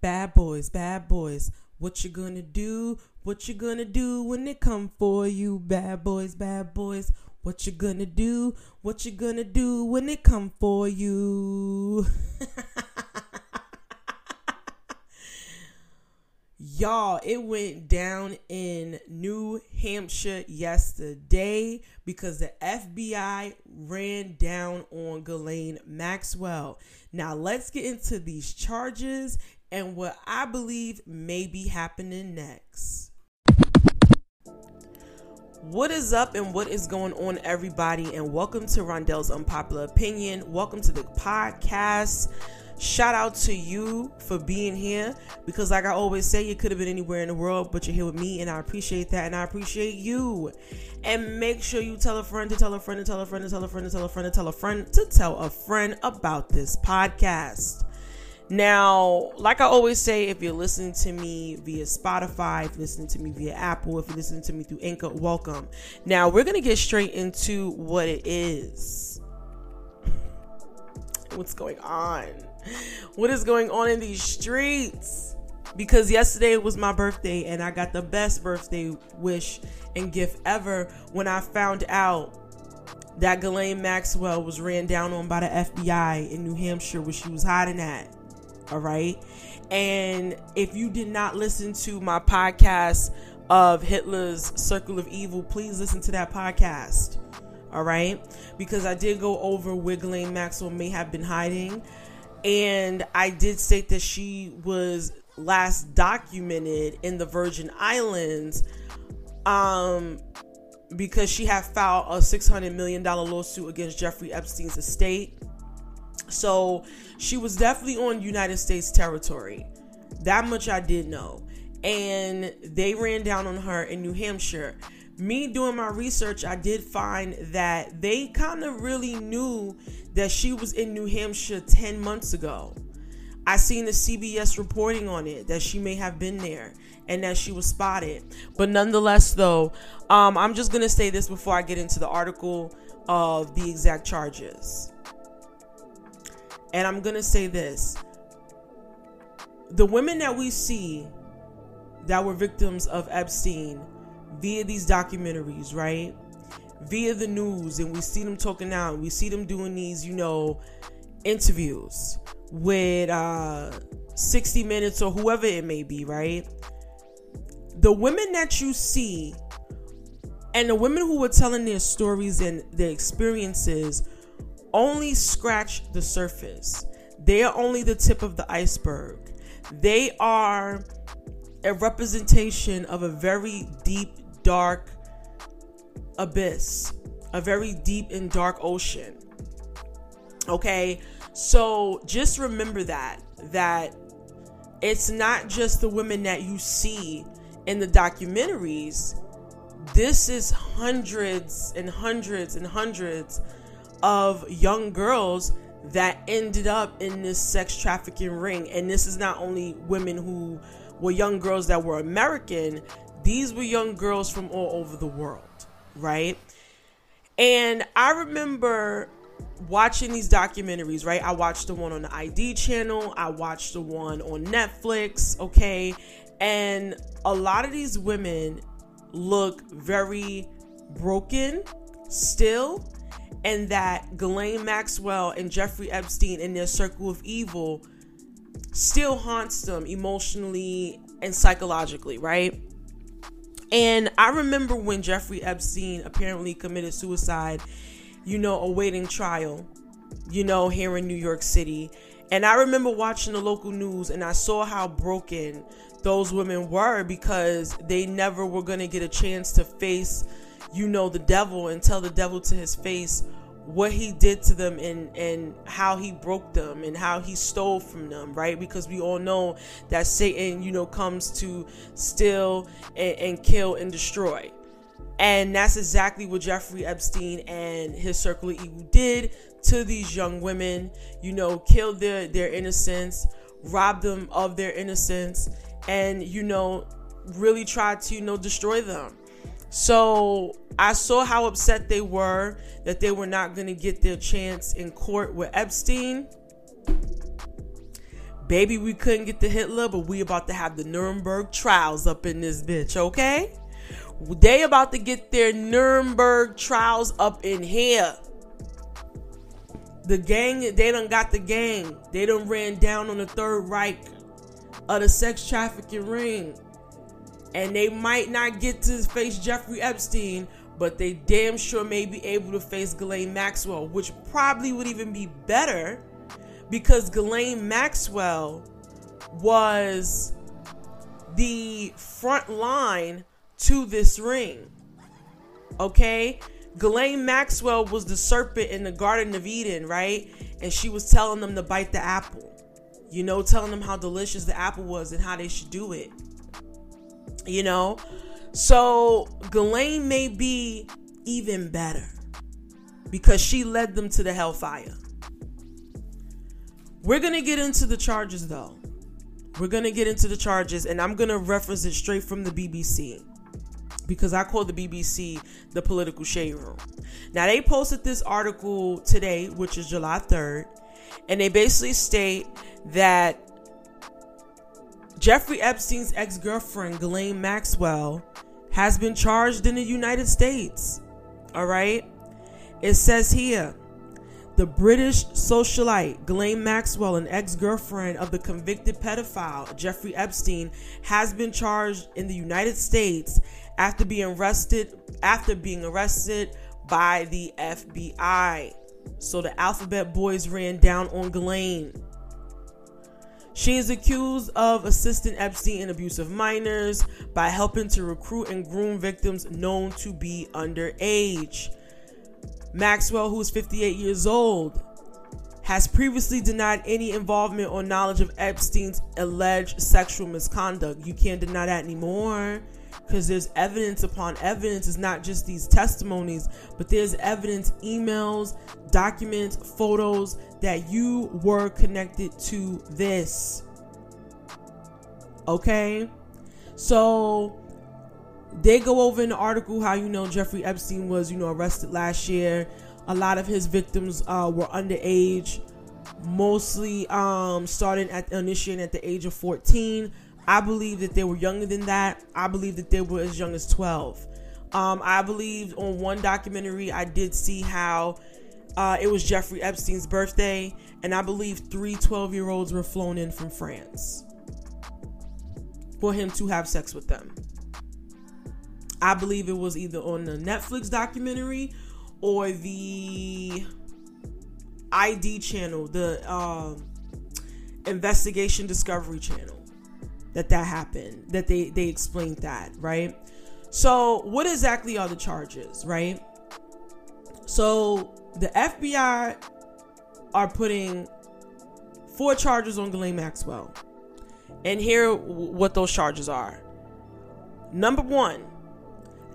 Bad boys, bad boys. What you gonna do? What you gonna do when they come for you? Bad boys, bad boys. What you gonna do? What you gonna do when they come for you? Y'all, it went down in New Hampshire yesterday because the FBI ran down on Ghislaine Maxwell. Now, let's get into these charges and what I believe may be happening next. What is up and what is going on, everybody? And welcome to Rondell's Unpopular Opinion. Welcome to the podcast. Shout out to you for being here because, like I always say, you could have been anywhere in the world, but you're here with me, and I appreciate that, and I appreciate you. And make sure you tell a friend to tell a friend to tell a friend to tell a friend to tell a friend to tell a friend to tell a friend about this podcast. Now, like I always say, if you're listening to me via Spotify, if you're listening to me via Apple, if you're listening to me through Anchor, welcome. Now, we're going to get straight into what it is. What's going on? What is going on in these streets? Because yesterday was my birthday and I got the best birthday wish and gift ever when I found out that Ghislaine Maxwell was ran down on by the FBI in New Hampshire where she was hiding at all right. And if you did not listen to my podcast of Hitler's Circle of Evil, please listen to that podcast. All right. Because I did go over where Ghislaine Maxwell may have been hiding. And I did state that she was last documented in the Virgin Islands um, because she had filed a $600 million lawsuit against Jeffrey Epstein's estate. So she was definitely on United States territory. That much I did know. And they ran down on her in New Hampshire. Me doing my research, I did find that they kind of really knew that she was in New Hampshire 10 months ago. I seen the CBS reporting on it that she may have been there and that she was spotted. But nonetheless, though, um, I'm just gonna say this before I get into the article of the exact charges. And I'm going to say this the women that we see that were victims of Epstein via these documentaries, right? Via the news, and we see them talking out, we see them doing these, you know, interviews with uh 60 Minutes or whoever it may be, right? The women that you see and the women who were telling their stories and their experiences only scratch the surface. They are only the tip of the iceberg. They are a representation of a very deep, dark abyss, a very deep and dark ocean. Okay? So just remember that that it's not just the women that you see in the documentaries. This is hundreds and hundreds and hundreds of young girls that ended up in this sex trafficking ring. And this is not only women who were young girls that were American, these were young girls from all over the world, right? And I remember watching these documentaries, right? I watched the one on the ID channel, I watched the one on Netflix, okay? And a lot of these women look very broken still and that Ghislaine Maxwell and Jeffrey Epstein in their circle of evil still haunts them emotionally and psychologically, right? And I remember when Jeffrey Epstein apparently committed suicide, you know, awaiting trial, you know, here in New York City. And I remember watching the local news and I saw how broken those women were because they never were going to get a chance to face you know the devil and tell the devil to his face what he did to them and and how he broke them and how he stole from them right? Because we all know that satan you know comes to steal and, and kill and destroy. And that's exactly what jeffrey epstein and his circle of evil did to these young women you know killed their their innocence robbed them of their innocence and you know really tried to you know destroy them so I saw how upset they were that they were not going to get their chance in court with Epstein. Baby, we couldn't get the Hitler, but we about to have the Nuremberg trials up in this bitch, okay? They about to get their Nuremberg trials up in here. The gang, they done got the gang. They done ran down on the Third Reich of the sex trafficking ring. And they might not get to face Jeffrey Epstein, but they damn sure may be able to face Ghislaine Maxwell, which probably would even be better because Ghislaine Maxwell was the front line to this ring. Okay? Ghislaine Maxwell was the serpent in the Garden of Eden, right? And she was telling them to bite the apple. You know, telling them how delicious the apple was and how they should do it. You know? So Ghislaine may be even better because she led them to the hellfire. We're going to get into the charges though. We're going to get into the charges and I'm going to reference it straight from the BBC because I call the BBC the political shade room. Now, they posted this article today, which is July 3rd, and they basically state that Jeffrey Epstein's ex girlfriend, Ghislaine Maxwell, has been charged in the United States. All right? It says here the British socialite Ghislaine Maxwell, an ex girlfriend of the convicted pedophile Jeffrey Epstein, has been charged in the United States after being arrested after being arrested by the FBI. So the Alphabet Boys ran down on Ghislaine. She is accused of assisting Epstein in abuse of minors by helping to recruit and groom victims known to be underage. Maxwell, who is 58 years old, has previously denied any involvement or knowledge of Epstein's alleged sexual misconduct. You can't deny that anymore because there's evidence upon evidence. It's not just these testimonies, but there's evidence, emails, documents, photos that you were connected to this. Okay? So they go over in the article how you know Jeffrey Epstein was, you know, arrested last year. A lot of his victims uh, were underage, mostly um, starting at initiating at the age of 14. I believe that they were younger than that. I believe that they were as young as 12. Um, I believe on one documentary I did see how uh, it was Jeffrey Epstein's birthday, and I believe three 12 year olds were flown in from France for him to have sex with them. I believe it was either on the Netflix documentary or the ID channel, the um, Investigation Discovery channel, that that happened. That they they explained that right. So what exactly are the charges, right? So the FBI are putting four charges on Ghislaine Maxwell, and here what those charges are. Number one,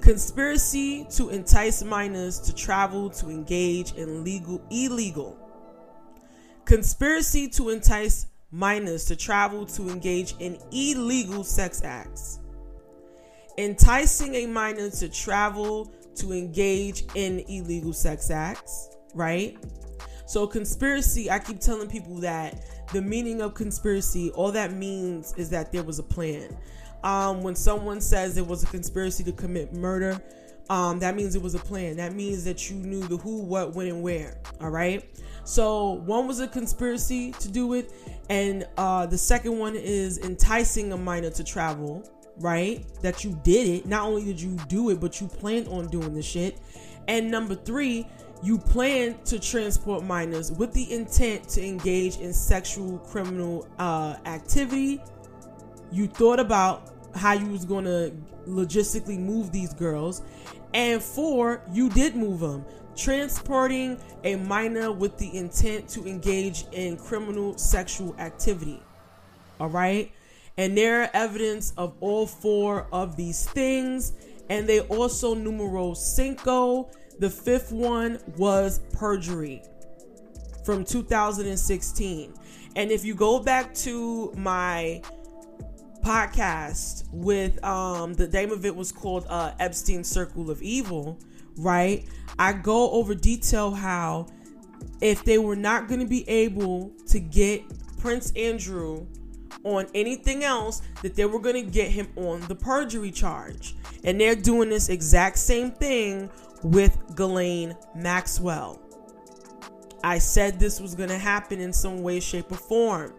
conspiracy to entice minors to travel to engage in legal illegal conspiracy to entice minors to travel to engage in illegal sex acts. Enticing a minor to travel to engage in illegal sex acts right? So conspiracy i keep telling people that the meaning of conspiracy all that means is that there was a plan. Um, when someone says it was a conspiracy to commit murder, um, that means it was a plan. That means that you knew the who, what, when, and where. All right. So one was a conspiracy to do it, and uh, the second one is enticing a minor to travel. Right. That you did it. Not only did you do it, but you planned on doing the shit. And number three, you plan to transport minors with the intent to engage in sexual criminal uh, activity. You thought about how you was going to logistically move these girls. And four, you did move them. Transporting a minor with the intent to engage in criminal sexual activity. All right? And there are evidence of all four of these things. And they also numero cinco. The fifth one was perjury from 2016. And if you go back to my podcast with um the name of it was called uh Epstein Circle of Evil, right? I go over detail how if they were not going to be able to get Prince Andrew on anything else that they were going to get him on the perjury charge. And they're doing this exact same thing with Ghislaine Maxwell. I said this was going to happen in some way, shape, or form.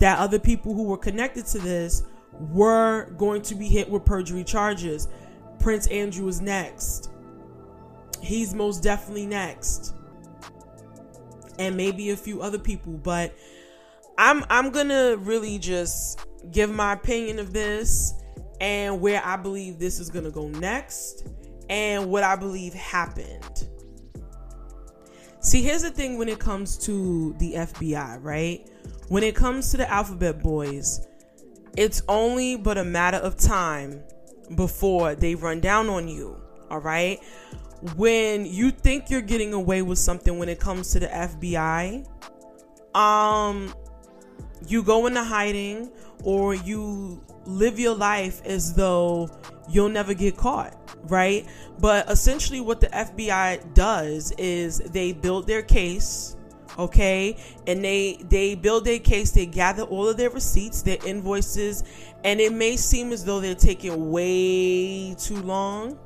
That other people who were connected to this were going to be hit with perjury charges. Prince Andrew is next. He's most definitely next. And maybe a few other people, but I'm I'm going to really just give my opinion of this and where I believe this is going to go next and what I believe happened. See, here's the thing when it comes to the FBI, right? When it comes to the Alphabet Boys, it's only but a matter of time before they run down on you, all right? When you think you're getting away with something when it comes to the FBI, um you go into hiding or you live your life as though you'll never get caught, right? But essentially, what the FBI does is they build their case, okay, and they they build their case. They gather all of their receipts, their invoices, and it may seem as though they're taking way too long,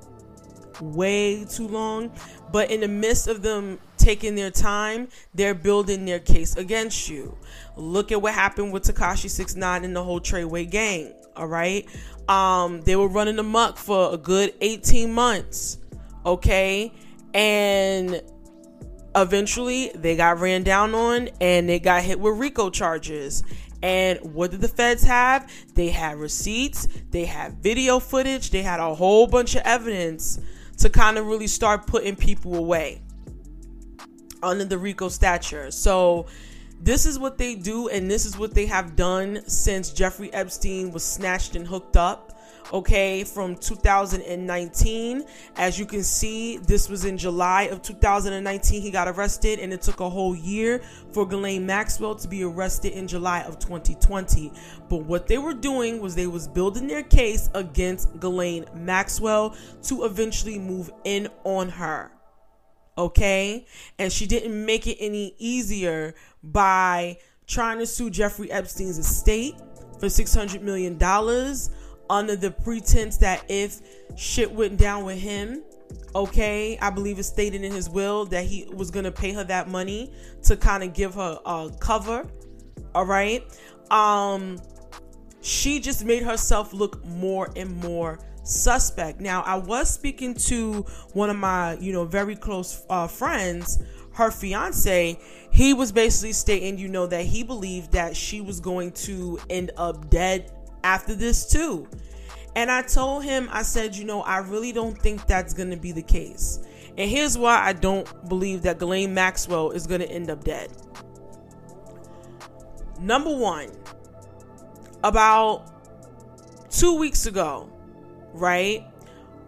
way too long. But in the midst of them taking their time, they're building their case against you. Look at what happened with Tekashi Six Nine and the whole Treyway gang. All right, um, they were running amok for a good 18 months. Okay, and eventually they got ran down on and they got hit with RICO charges. And what did the feds have? They had receipts, they had video footage, they had a whole bunch of evidence to kind of really start putting people away under the RICO stature. So this is what they do, and this is what they have done since Jeffrey Epstein was snatched and hooked up. Okay, from 2019. As you can see, this was in July of 2019. He got arrested, and it took a whole year for Ghislaine Maxwell to be arrested in July of 2020. But what they were doing was they was building their case against Ghislaine Maxwell to eventually move in on her okay? And she didn't make it any easier by trying to sue Jeffrey Epstein's estate for $600 million under the pretense that if shit went down with him, okay, I believe it's stated in his will that he was to pay her that money to kind of give her a cover, all right? Um she just made herself look more and more suspect. Now, I was speaking to one of my, you know, very close uh, friends, her fiance. He was basically stating, you know, that he believed that she was going to end up dead after this too. And I told him, I said, you know, I really don't think that's going to be the case. And here's why I don't believe that Ghislaine Maxwell is going to end up dead. Number one, about two weeks ago, right?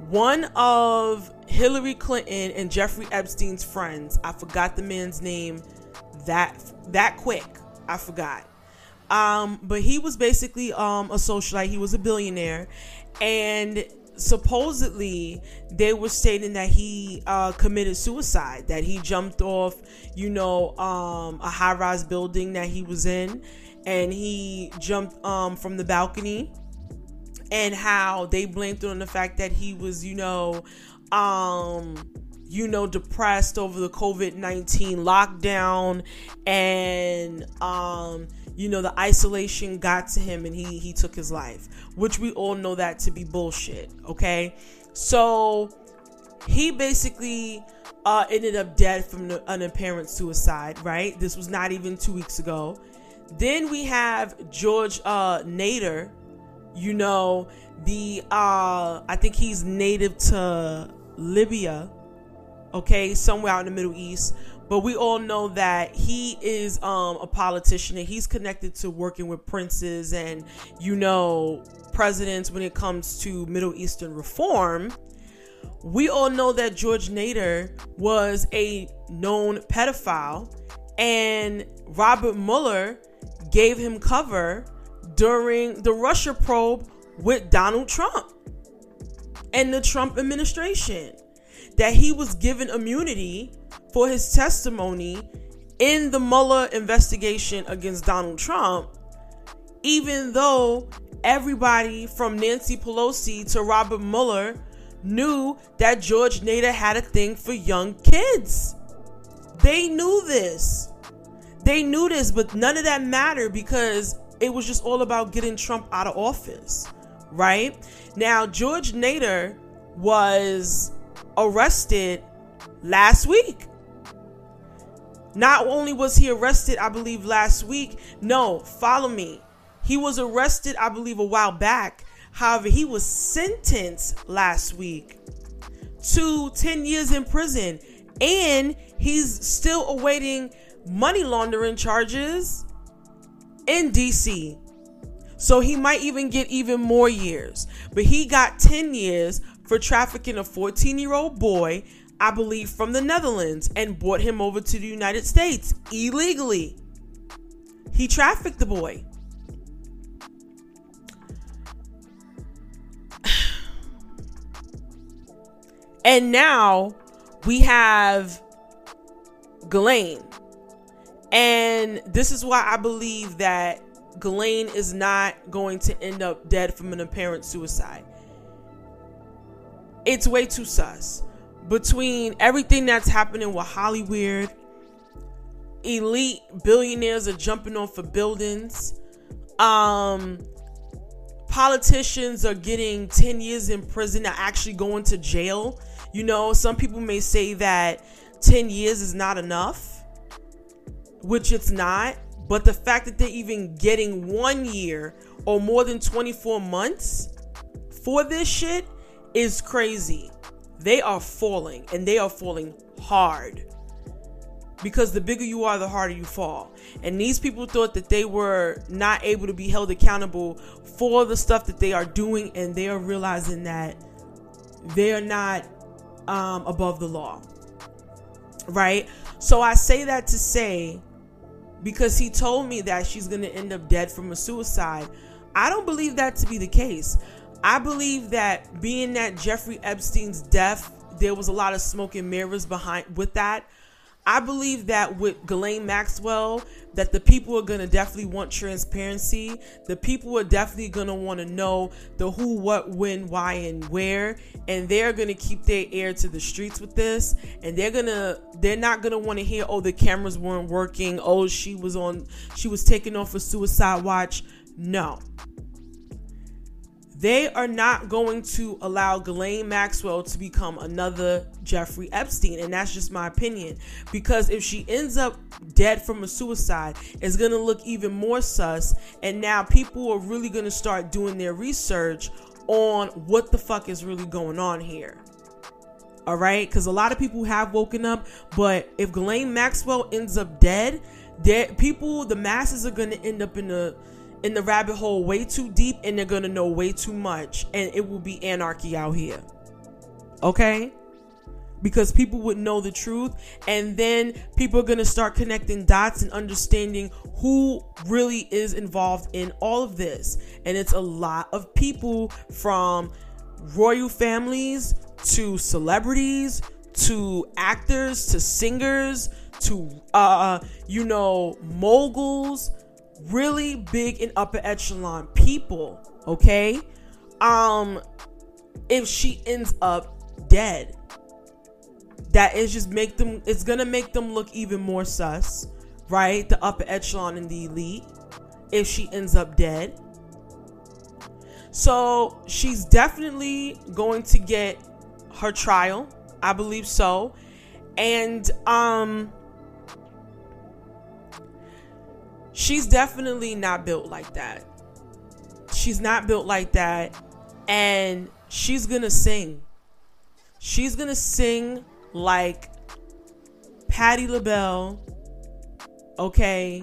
One of Hillary Clinton and Jeffrey Epstein's friends, I forgot the man's name that that quick. I forgot. Um, but he was basically um, a socialite. He was a billionaire, and supposedly they were stating that he uh, committed suicide. That he jumped off, you know, um, a high-rise building that he was in, and he jumped um, from the balcony and how they blamed it on the fact that he was, you know, um, you know, depressed over the COVID 19 lockdown and, um, you know, the isolation got to him and he, he took his life, which we all know that to be bullshit. Okay. So he basically, uh, ended up dead from an apparent suicide, right? This was not even two weeks ago. Then we have George uh, Nader, you know, the uh I think he's native to Libya, okay, somewhere out in the Middle East. But we all know that he is um, a politician and he's connected to working with princes and, you know, presidents when it comes to Middle Eastern reform. We all know that George Nader was a known pedophile and Robert Mueller gave him cover during the Russia probe with Donald Trump and the Trump administration. That he was given immunity for his testimony in the Mueller investigation against Donald Trump, even though everybody from Nancy Pelosi to Robert Mueller knew that George Nader had a thing for young kids. They knew this. They knew this, but none of that mattered because it was just all about getting Trump out of office, right? Now, George Nader was arrested last week. Not only was he arrested, I believe, last week, no, follow me. He was arrested, I believe, a while back. However, he was sentenced last week to 10 years in prison and he's still awaiting money laundering charges in DC. So he might even get even more years. But he got 10 years for trafficking a 14 year old boy, I believe from the Netherlands, and brought him over to the United States illegally. He trafficked the boy. and now we have Ghislaine. And this is why I believe that Ghislaine is not going to end up dead from an apparent suicide. It's way too sus. Between everything that's happening with Hollywood, elite billionaires are jumping off of buildings. Um, politicians are getting 10 years in prison, are actually going to jail. You know, some people may say that 10 years is not enough, which it's not. But the fact that they're even getting one year or more than 24 months for this shit is crazy. They are falling and they are falling hard. Because the bigger you are, the harder you fall. And these people thought that they were not able to be held accountable for the stuff that they are doing, and they are realizing that they are not um, above the law right? So I say that to say, because he told me that she's going to end up dead from a suicide, I don't believe that to be the case. I believe that being that Jeffrey Epstein's death, there was a lot of smoke and mirrors behind with that. I believe that with Ghislaine Maxwell, that the people are to definitely want transparency. The people are definitely to want to know the who, what, when, why, and where. And they're to keep their ear to the streets with this. And they're to, they're not to want to hear, oh, the cameras weren't working. Oh, she was on, she was taken off a suicide watch. No. They are not going to allow Ghislaine Maxwell to become another Jeffrey Epstein. And that's just my opinion. Because if she ends up dead from a suicide, it's going to look even more sus. And now people are really going to start doing their research on what the fuck is really going on here. All right? Because a lot of people have woken up. But if Ghislaine Maxwell ends up dead, dead people, the masses are going to end up in a in the rabbit hole way too deep and they're gonna know way too much and it will be anarchy out here. Okay? Because people would know the truth and then people are to start connecting dots and understanding who really is involved in all of this. And it's a lot of people from royal families to celebrities to actors to singers to uh you know moguls really big and upper echelon people, okay? Um if she ends up dead, that is just make them it's going to make them look even more sus, right? The upper echelon and the elite if she ends up dead. So, she's definitely going to get her trial. I believe so. And um she's definitely not built like that. She's not built like that. And she's gonna sing. She's gonna sing like Patti LaBelle, okay,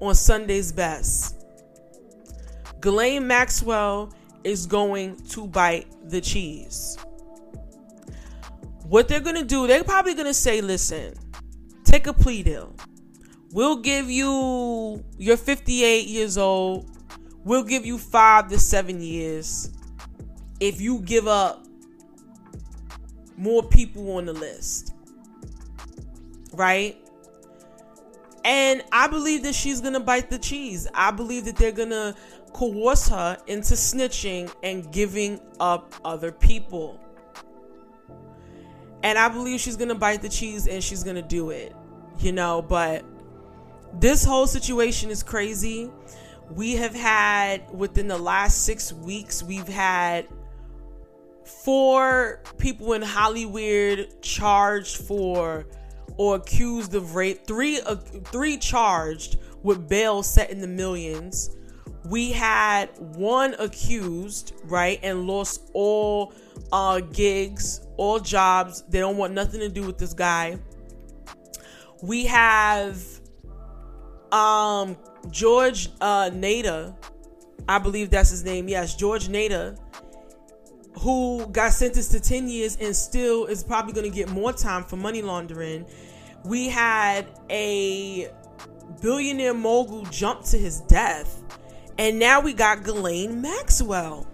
on Sunday's Best. Ghislaine Maxwell is going to bite the cheese. What they're gonna do, they're probably gonna say, listen, take a plea deal. We'll give you, you're 58 years old. We'll give you five to seven years if you give up more people on the list. Right? And I believe that she's gonna bite the cheese. I believe that they're gonna coerce her into snitching and giving up other people. And I believe she's gonna bite the cheese and she's gonna do it. You know, but this whole situation is crazy. We have had within the last six weeks, we've had four people in Hollywood charged for or accused of rape. Three, uh, three charged with bail set in the millions. We had one accused, right, and lost all uh, gigs, all jobs. They don't want nothing to do with this guy. We have um George uh Nader, I believe that's his name. Yes, George Nader, who got sentenced to 10 years and still is probably going to get more time for money laundering. We had a billionaire mogul jump to his death. And now we got Ghislaine Maxwell.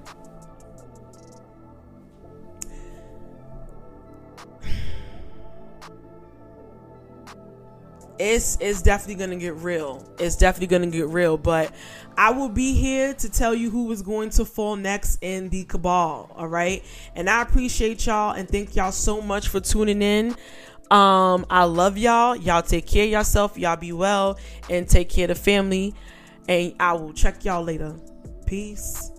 It's it's definitely gonna get real. It's definitely gonna get real. But I will be here to tell you who is going to fall next in the cabal. All right, and I appreciate y'all and thank y'all so much for tuning in. Um, I love y'all. Y'all take care of yourself. Y'all be well and take care of the family. And I will check y'all later. Peace.